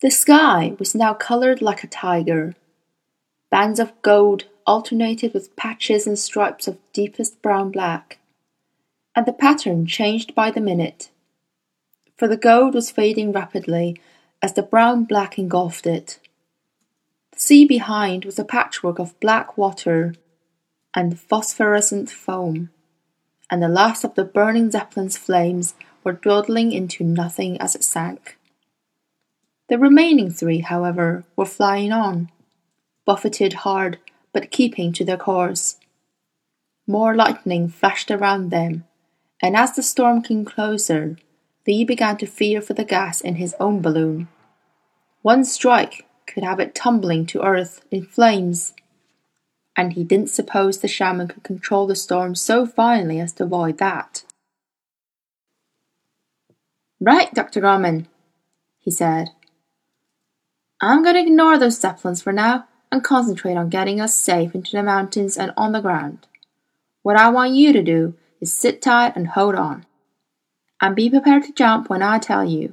The sky was now coloured like a tiger. Bands of gold alternated with patches and stripes of deepest brown black, and the pattern changed by the minute, for the gold was fading rapidly as the brown black engulfed it. The sea behind was a patchwork of black water and phosphorescent foam, and the last of the burning Zeppelin's flames were dawdling into nothing as it sank. The remaining three, however, were flying on, buffeted hard but keeping to their course. More lightning flashed around them, and as the storm came closer, Lee began to fear for the gas in his own balloon. One strike could have it tumbling to earth in flames, and he didn't suppose the shaman could control the storm so finely as to avoid that. Right, Dr. Grumman, he said. I'm going to ignore those zeppelins for now and concentrate on getting us safe into the mountains and on the ground. What I want you to do is sit tight and hold on. And be prepared to jump when I tell you.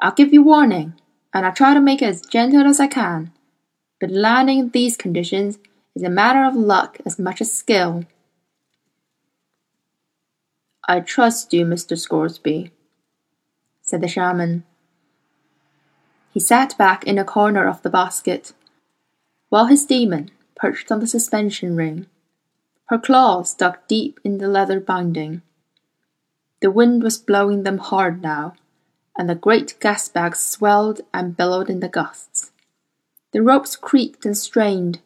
I'll give you warning, and I'll try to make it as gentle as I can, but landing in these conditions is a matter of luck as much as skill. I trust you, Mr. Scoresby, said the shaman. He sat back in a corner of the basket, while his demon perched on the suspension ring, her claws dug deep in the leather binding. The wind was blowing them hard now, and the great gas bags swelled and billowed in the gusts. The ropes creaked and strained,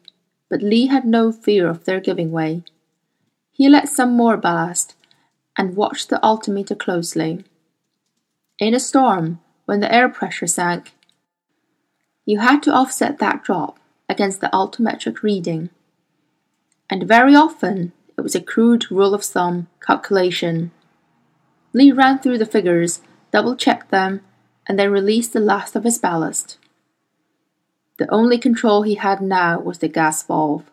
but Lee had no fear of their giving way. He let some more ballast and watched the altimeter closely. In a storm, when the air pressure sank, you had to offset that drop against the altimetric reading. And very often it was a crude rule of thumb calculation. Lee ran through the figures, double checked them, and then released the last of his ballast. The only control he had now was the gas valve.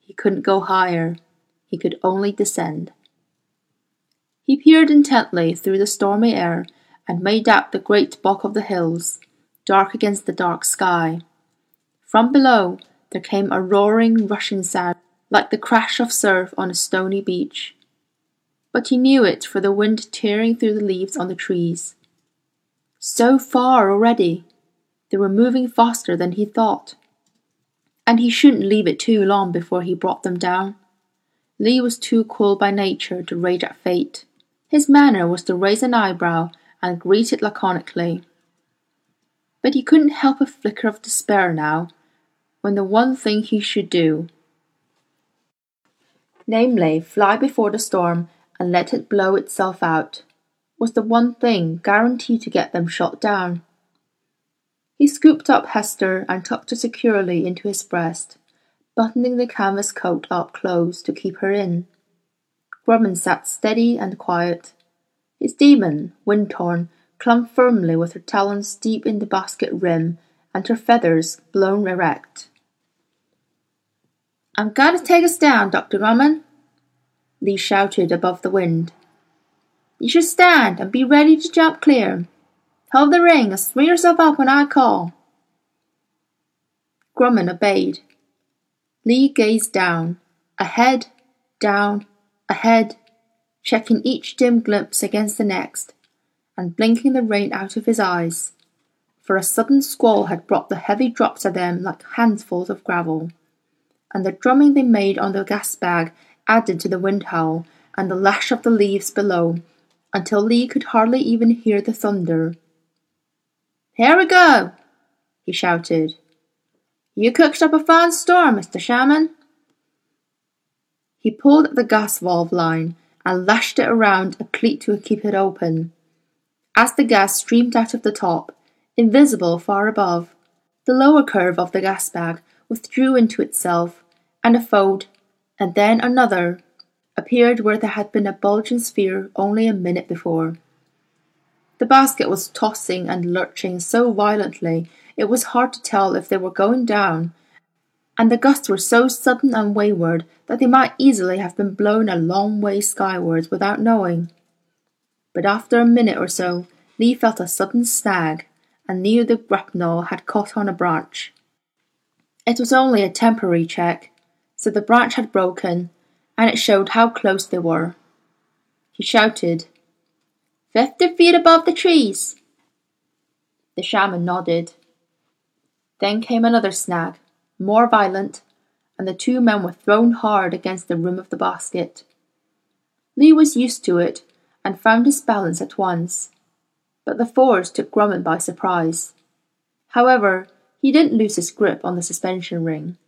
He couldn't go higher, he could only descend. He peered intently through the stormy air and made out the great bulk of the hills, dark against the dark sky. From below there came a roaring, rushing sound like the crash of surf on a stony beach. But he knew it for the wind tearing through the leaves on the trees. So far already! They were moving faster than he thought. And he shouldn't leave it too long before he brought them down. Lee was too cool by nature to rage at fate. His manner was to raise an eyebrow and greet it laconically. But he couldn't help a flicker of despair now, when the one thing he should do, namely fly before the storm and let it blow itself out, was the one thing guaranteed to get them shot down. He scooped up Hester and tucked her securely into his breast, buttoning the canvas coat up close to keep her in. Grumman sat steady and quiet. His demon, wind-torn, clung firmly with her talons deep in the basket rim and her feathers blown erect. I'm going to take us down, Dr. Grumman, Lee shouted above the wind. You should stand and be ready to jump clear. Hold the ring and swing yourself up when I call. Grumman obeyed. Lee gazed down, ahead, down, ahead, checking each dim glimpse against the next, and blinking the rain out of his eyes, for a sudden squall had brought the heavy drops at them like handfuls of gravel, and the drumming they made on the gas bag added to the wind howl and the lash of the leaves below, until Lee could hardly even hear the thunder. Here we go! he shouted. You cooked up a fine storm, Mr. Shaman. He pulled at the gas valve line and lashed it around a cleat to keep it open. As the gas streamed out of the top, invisible far above, the lower curve of the gas bag withdrew into itself, and a fold, and then another, appeared where there had been a bulging sphere only a minute before. The basket was tossing and lurching so violently it was hard to tell if they were going down, and the gusts were so sudden and wayward that they might easily have been blown a long way skywards without knowing. But after a minute or so, Lee felt a sudden snag, and knew the grapnel had caught on a branch. It was only a temporary check, so the branch had broken, and it showed how close they were. He shouted, Fifty feet above the trees. The shaman nodded. Then came another snag, more violent, and the two men were thrown hard against the rim of the basket. Lee was used to it and found his balance at once, but the force took Grumman by surprise. However, he didn't lose his grip on the suspension ring,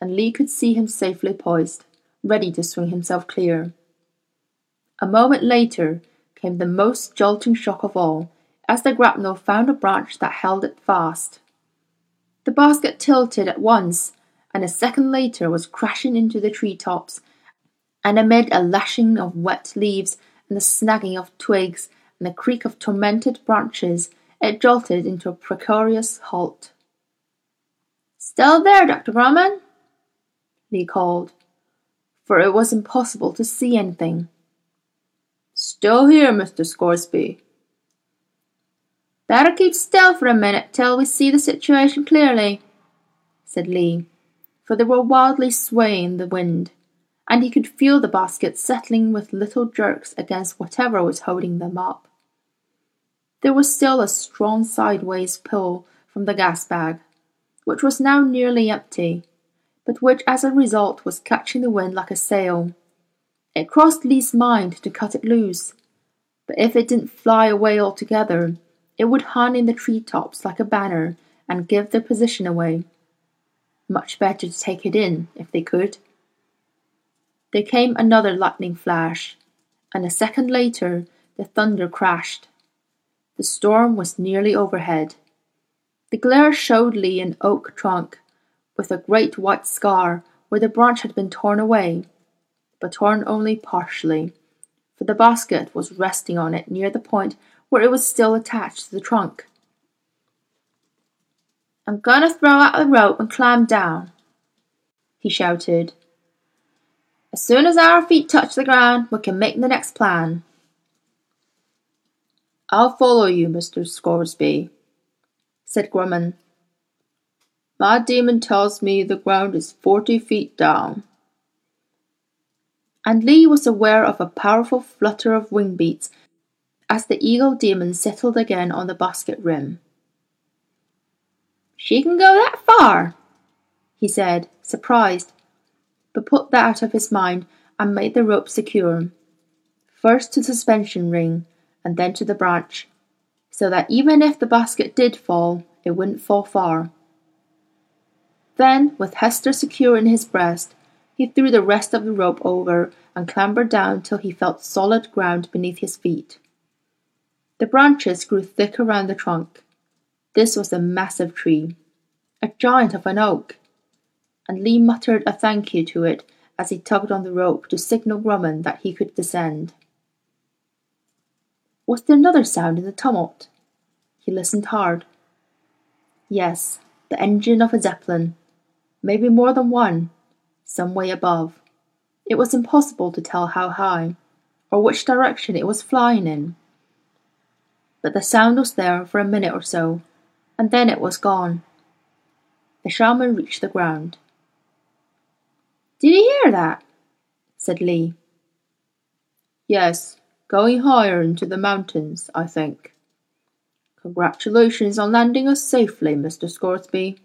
and Lee could see him safely poised, ready to swing himself clear. A moment later came the most jolting shock of all, as the grapnel found a branch that held it fast. The basket tilted at once, and a second later was crashing into the tree tops, and amid a lashing of wet leaves and the snagging of twigs and the creak of tormented branches, it jolted into a precarious halt. Still there, Dr. Grumman? Lee called, for it was impossible to see anything. Still here, Mr. Scoresby. Better keep still for a minute till we see the situation clearly, said Lee, for they were wildly swaying in the wind, and he could feel the basket settling with little jerks against whatever was holding them up. There was still a strong sideways pull from the gas bag, which was now nearly empty, but which as a result was catching the wind like a sail. It crossed Lee's mind to cut it loose, but if it didn't fly away altogether, it would hang in the tree tops like a banner and give their position away. Much better to take it in, if they could. There came another lightning flash, and a second later the thunder crashed. The storm was nearly overhead. The glare showed Lee an oak trunk, with a great white scar where the branch had been torn away, but torn only partially, for the basket was resting on it near the point where it was still attached to the trunk. I'm going to throw out the rope and climb down, he shouted. As soon as our feet touch the ground, we can make the next plan. I'll follow you, Mr. Scoresby, said Grumman. My demon tells me the ground is forty feet down. And Lee was aware of a powerful flutter of wing beats as the eagle demon settled again on the basket rim. She can go that far, he said, surprised, but put that out of his mind and made the rope secure, first to the suspension ring and then to the branch, so that even if the basket did fall, it wouldn't fall far. Then, with Hester secure in his breast, he threw the rest of the rope over and clambered down till he felt solid ground beneath his feet. The branches grew thick around the trunk. This was a massive tree, a giant of an oak, and Lee muttered a thank you to it as he tugged on the rope to signal Grumman that he could descend. Was there another sound in the tumult? He listened hard. Yes, the engine of a zeppelin, maybe more than one, some way above. It was impossible to tell how high, or which direction it was flying in. But the sound was there for a minute or so, and then it was gone. The shaman reached the ground. Did you hear that? said Lee. Yes, going higher into the mountains, I think. Congratulations on landing us safely, Mr. Scoresby.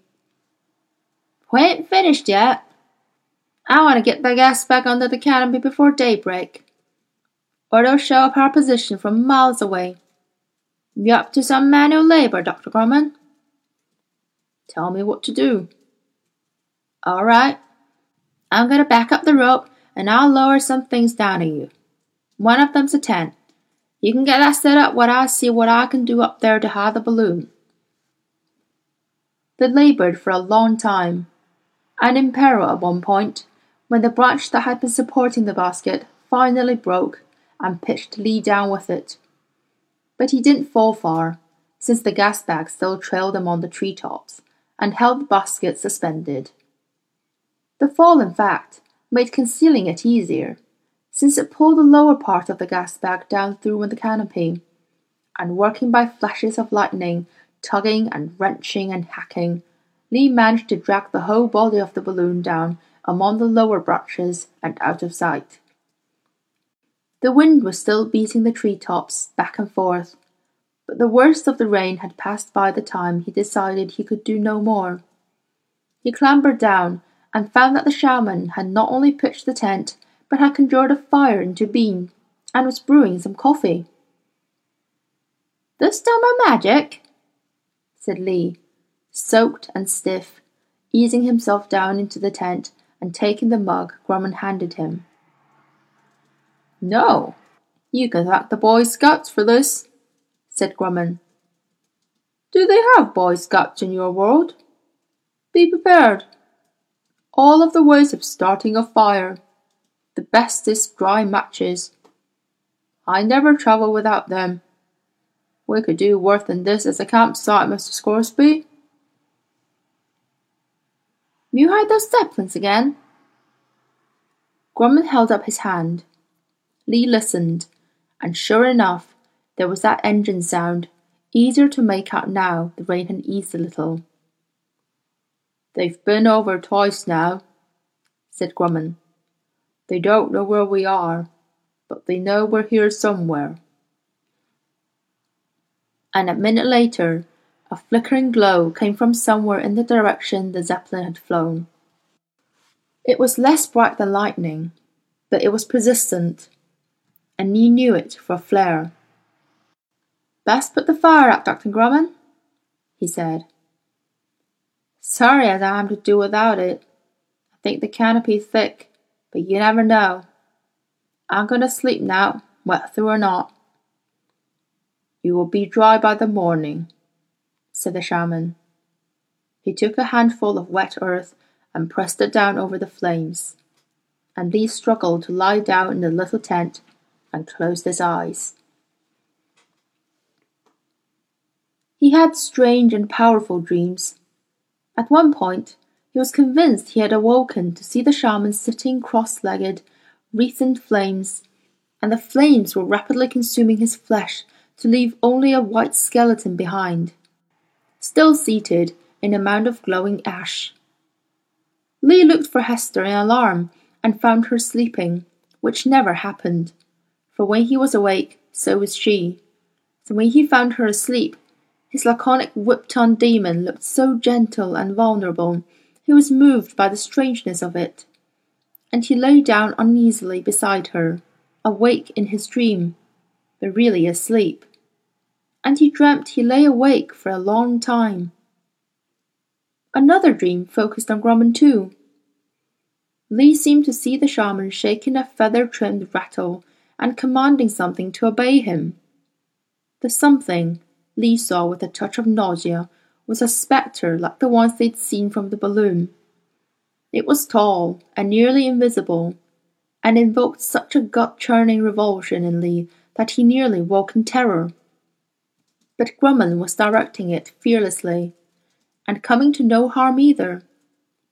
We ain't finished yet. I want to get the gas back under the canopy before daybreak, or they'll show up our position from miles away. You up to some manual labor, Dr. Grumman? Tell me what to do. All right. I'm going to back up the rope and I'll lower some things down to you. One of them's a tent. You can get that set up while I see what I can do up there to hide the balloon. They labored for a long time, and in peril at one point, when the branch that had been supporting the basket finally broke and pitched Lee down with it. But he didn't fall far, since the gas bag still trailed among the tree tops and held the basket suspended. The fall, in fact, made concealing it easier, since it pulled the lower part of the gas bag down through the canopy, and working by flashes of lightning Tugging and wrenching and hacking, Lee managed to drag the whole body of the balloon down among the lower branches and out of sight. The wind was still beating the tree tops back and forth, but the worst of the rain had passed by the time he decided he could do no more. He clambered down and found that the shaman had not only pitched the tent, but had conjured a fire into being and was brewing some coffee. This done my magic, said Lee, soaked and stiff, easing himself down into the tent and taking the mug Grumman handed him. No, you can thank the Boy Scouts for this, said Grumman. Do they have Boy Scouts in your world? Be prepared. All of the ways of starting a fire. The best is dry matches. I never travel without them. We could do worse than this as a campsite, Mr. Scoresby. You hide those zeppelins again? Grumman held up his hand. Lee listened, and sure enough, there was that engine sound, easier to make out now the rain had eased a little. They've been over twice now, said Grumman. They don't know where we are, but they know we're here somewhere. And a minute later, a flickering glow came from somewhere in the direction the Zeppelin had flown. It was less bright than lightning, but it was persistent, and he knew it for a flare. Best put the fire out, Dr. Grumman, he said. Sorry as I am to do without it. I think the canopy's thick, but you never know. I'm going to sleep now, wet through or not. You will be dry by the morning, said the shaman. He took a handful of wet earth and pressed it down over the flames, and Lee struggled to lie down in the little tent and closed his eyes. He had strange and powerful dreams. At one point, he was convinced he had awoken to see the shaman sitting cross legged, wreathed in flames, and the flames were rapidly consuming his flesh to leave only a white skeleton behind, still seated in a mound of glowing ash. Lee looked for Hester in alarm and found her sleeping, which never happened, for when he was awake, so was she. So when he found her asleep, his laconic whipped on demon looked so gentle and vulnerable, he was moved by the strangeness of it. And he lay down uneasily beside her, awake in his dream, but really asleep. And he dreamt he lay awake for a long time. Another dream focused on Grumman too. Lee seemed to see the shaman shaking a feather trimmed rattle and commanding something to obey him. The something Lee saw with a touch of nausea was a spectre like the ones they'd seen from the balloon. It was tall and nearly invisible, and invoked such a gut churning revulsion in Lee that he nearly woke in terror. But Grumman was directing it fearlessly, and coming to no harm either,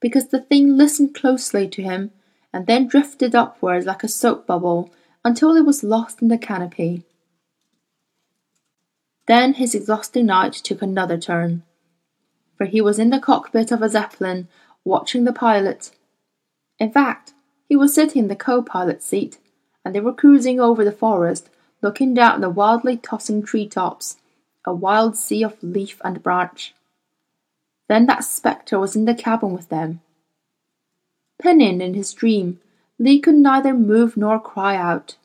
because the thing listened closely to him and then drifted upwards like a soap bubble until it was lost in the canopy. Then his exhausting night took another turn, for he was in the cockpit of a Zeppelin watching the pilot. In fact, he was sitting in the co pilot's seat, and they were cruising over the forest, looking down the wildly tossing tree tops, a wild sea of leaf and branch. Then that spectre was in the cabin with them. Pinioned in his dream, Lee could neither move nor cry out,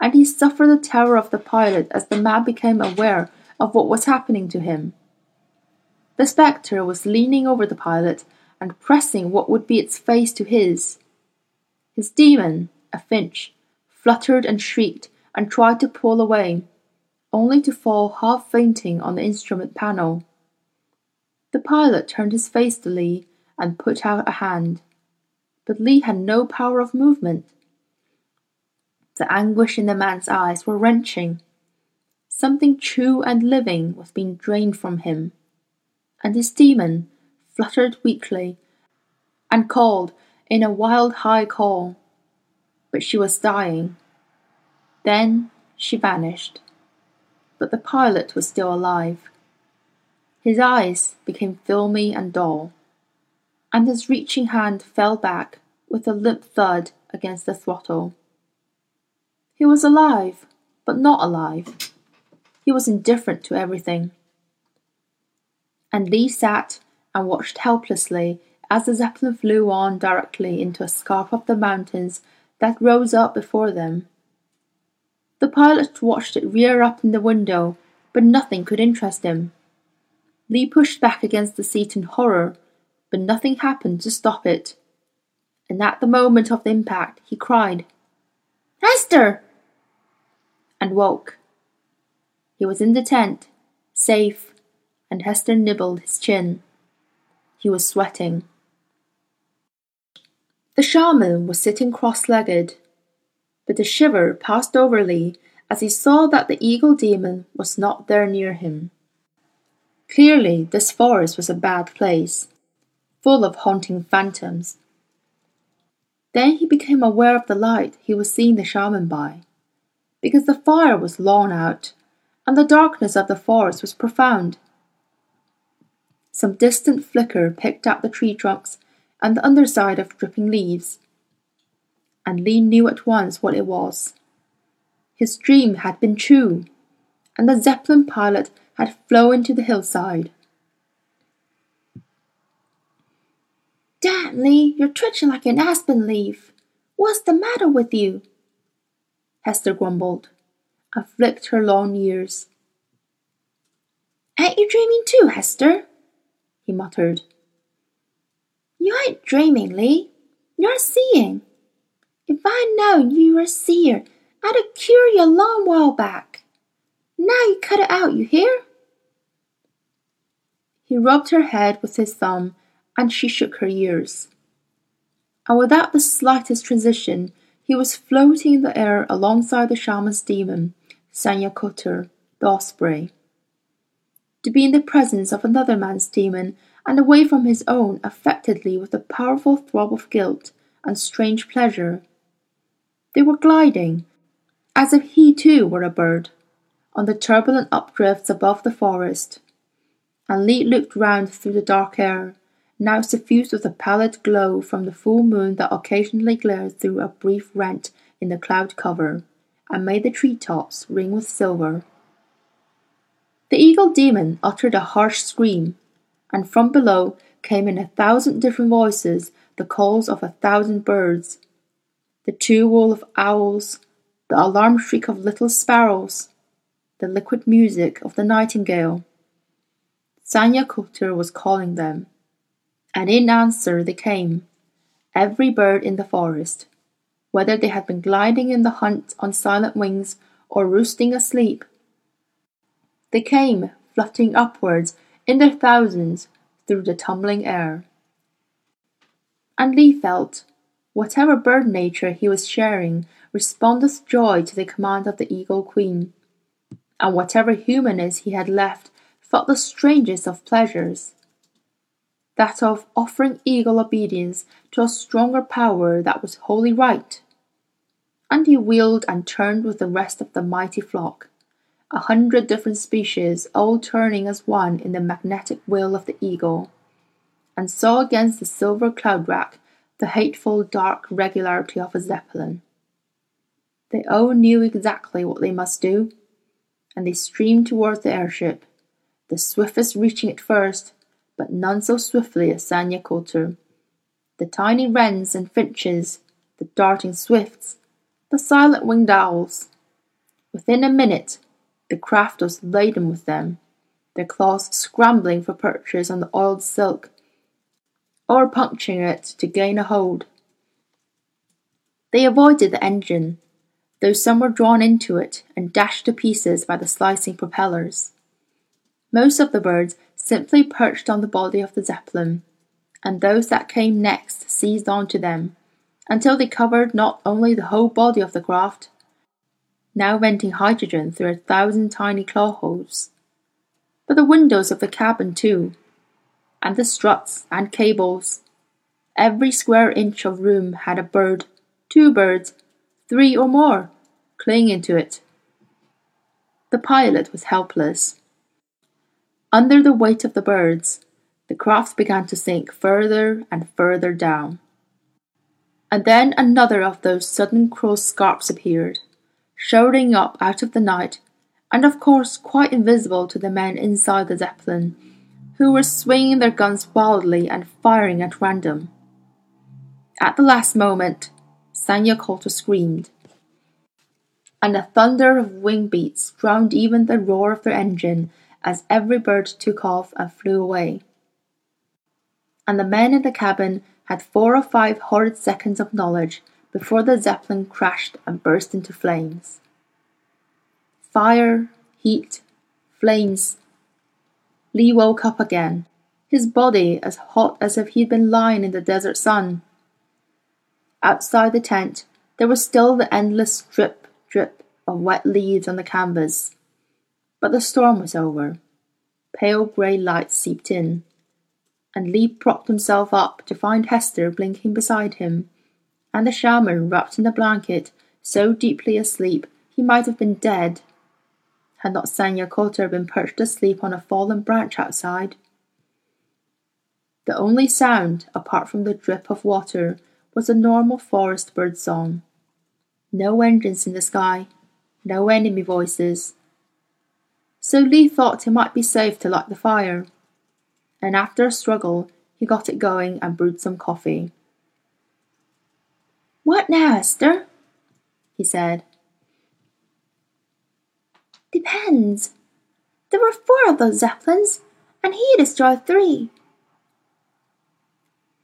and he suffered the terror of the pilot as the man became aware of what was happening to him. The spectre was leaning over the pilot and pressing what would be its face to his. His demon, a finch, fluttered and shrieked and tried to pull away, only to fall half fainting on the instrument panel. The pilot turned his face to Lee and put out a hand, but Lee had no power of movement. The anguish in the man's eyes were wrenching. Something true and living was being drained from him, and his demon fluttered weakly and called in a wild high call. But she was dying. Then she vanished, but the pilot was still alive. His eyes became filmy and dull, and his reaching hand fell back with a limp thud against the throttle. He was alive, but not alive. He was indifferent to everything. And Lee sat and watched helplessly as the Zeppelin flew on directly into a scarp of the mountains that rose up before them. The pilot watched it rear up in the window, but nothing could interest him. Lee pushed back against the seat in horror, but nothing happened to stop it. And at the moment of the impact, he cried, Hester! and woke. He was in the tent, safe, and Hester nibbled his chin. He was sweating. The shaman was sitting cross legged, but a shiver passed over Lee as he saw that the eagle demon was not there near him. Clearly, this forest was a bad place, full of haunting phantoms. Then he became aware of the light he was seeing the shaman by, because the fire was long out and the darkness of the forest was profound. Some distant flicker picked up the tree trunks and the underside of dripping leaves. And Lee knew at once what it was. His dream had been true, and the Zeppelin pilot had flown to the hillside. Damn, Lee, you're twitching like an aspen leaf. What's the matter with you? Hester grumbled, and flicked her long ears. Ain't you dreaming too, Hester? he muttered. You ain't dreaming, Lee. You're seeing. If I'd known you were a seer, I'd have cured you a long while back. Now you cut it out, you hear? He rubbed her head with his thumb, and she shook her ears. And without the slightest transition, he was floating in the air alongside the shaman's demon, Sayan Kötör, the osprey. To be in the presence of another man's demon and away from his own affected Lee with a powerful throb of guilt and strange pleasure. They were gliding, as if he too were a bird, on the turbulent updrifts above the forest. And Lee looked round through the dark air, now suffused with a pallid glow from the full moon that occasionally glared through a brief rent in the cloud cover, and made the tree tops ring with silver. The eagle demon uttered a harsh scream and from below came in a thousand different voices the calls of a thousand birds, the two of owls, the alarm shriek of little sparrows, the liquid music of the nightingale. Sayan Kötör was calling them, and in answer they came, every bird in the forest, whether they had been gliding in the hunt on silent wings or roosting asleep. They came, fluttering upwards in their thousands through the tumbling air. And Lee felt, whatever bird nature he was sharing responded joy to the command of the Eagle Queen, and whatever humanness he had left felt the strangest of pleasures, that of offering eagle obedience to a stronger power that was wholly right. And he wheeled and turned with the rest of the mighty flock, a hundred different species all turning as one in the magnetic will of the eagle, and saw against the silver cloud rack the hateful dark regularity of a zeppelin. They all knew exactly what they must do, and they streamed towards the airship, the swiftest reaching it first, but none so swiftly as Sayan Kötör. The tiny wrens and finches, the darting swifts, the silent winged owls. Within a minute the craft was laden with them, their claws scrambling for perches on the oiled silk, or puncturing it to gain a hold. They avoided the engine, though some were drawn into it and dashed to pieces by the slicing propellers. Most of the birds simply perched on the body of the Zeppelin, and those that came next seized on to them, until they covered not only the whole body of the craft, now venting hydrogen through a thousand tiny claw holes. But the windows of the cabin, too, and the struts and cables. Every square inch of room had a bird, two birds, three or more, clinging to it. The pilot was helpless. Under the weight of the birds, the craft began to sink further and further down. And then another of those sudden cruel scarps appeared, showing up out of the night, and of course quite invisible to the men inside the Zeppelin, who were swinging their guns wildly and firing at random. At the last moment, Sayan Kötör screamed, and the thunder of wing beats drowned even the roar of their engine as every bird took off and flew away. And the men in the cabin had four or five horrid seconds of knowledge before the Zeppelin crashed and burst into flames. Fire, heat, flames. Lee woke up again, his body as hot as if he'd been lying in the desert sun. Outside the tent, there was still the endless drip, drip of wet leaves on the canvas. But the storm was over. Pale grey light seeped in and Lee propped himself up to find Hester blinking beside him, and the shaman wrapped in a blanket, so deeply asleep he might have been dead, had not Sayan Kötör been perched asleep on a fallen branch outside. The only sound, apart from the drip of water, was a normal forest bird song. No engines in the sky, no enemy voices. So Lee thought it might be safe to light the fire and after a struggle he got it going and brewed some coffee. What now, Hester? he said. Depends. There were four of those Zeppelins, and he destroyed three.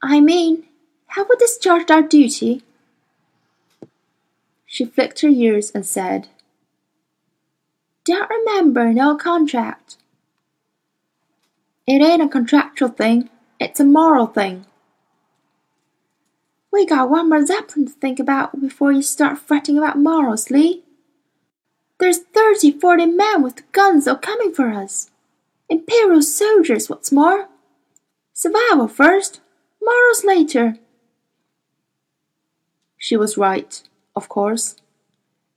I mean, have we discharged our duty? She flicked her ears and said, Don't remember no contract. It ain't a contractual thing, it's a moral thing. We got one more Zeppelin to think about before you start fretting about morals, Lee. There's thirty, forty men with guns all coming for us. Imperial soldiers, what's more. Survival first, morals later. She was right, of course,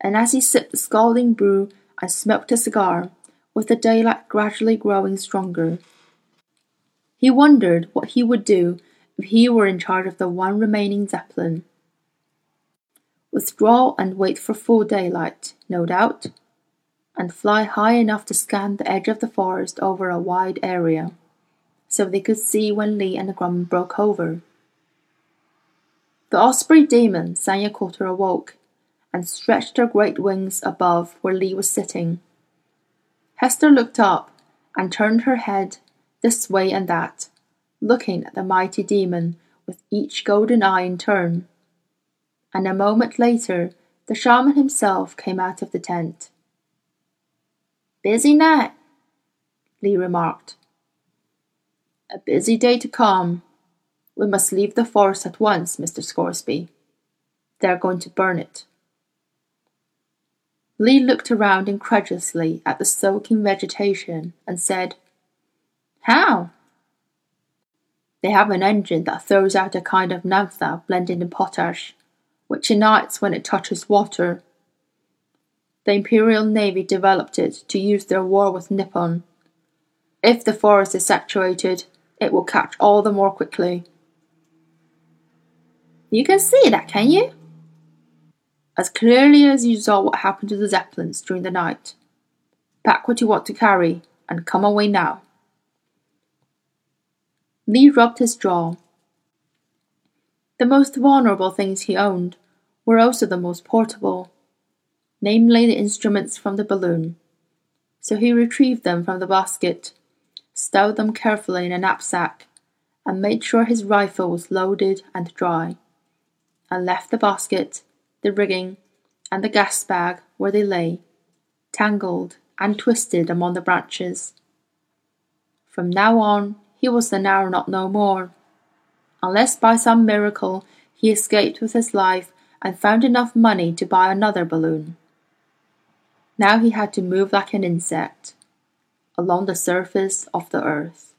and as he sipped the scalding brew and smoked a cigar, with the daylight gradually growing stronger, he wondered what he would do if he were in charge of the one remaining Zeppelin. Withdraw and wait for full daylight, no doubt, and fly high enough to scan the edge of the forest over a wide area, so they could see when Lee and Grumman broke over. The Osprey demon, Sayan Kötör awoke and stretched her great wings above where Lee was sitting. Hester looked up and turned her head this way and that, looking at the mighty demon with each golden eye in turn. And a moment later, the shaman himself came out of the tent. Busy night, Lee remarked. A busy day to come. We must leave the forest at once, Mr. Scoresby. They are going to burn it. Lee looked around incredulously at the soaking vegetation and said, how? They have an engine that throws out a kind of naphtha blended in potash, which ignites when it touches water. The Imperial Navy developed it to use their war with Nippon. If the forest is saturated, it will catch all the more quickly. You can see that, can you? As clearly as you saw what happened to the Zeppelins during the night. Pack what you want to carry and come away now. Lee rubbed his jaw. The most vulnerable things he owned were also the most portable, namely the instruments from the balloon. So he retrieved them from the basket, stowed them carefully in a knapsack, and made sure his rifle was loaded and dry, and left the basket, the rigging, and the gas bag where they lay, tangled and twisted among the branches. From now on, he was now not no more. Unless by some miracle he escaped with his life and found enough money to buy another balloon. Now he had to move like an insect along the surface of the earth.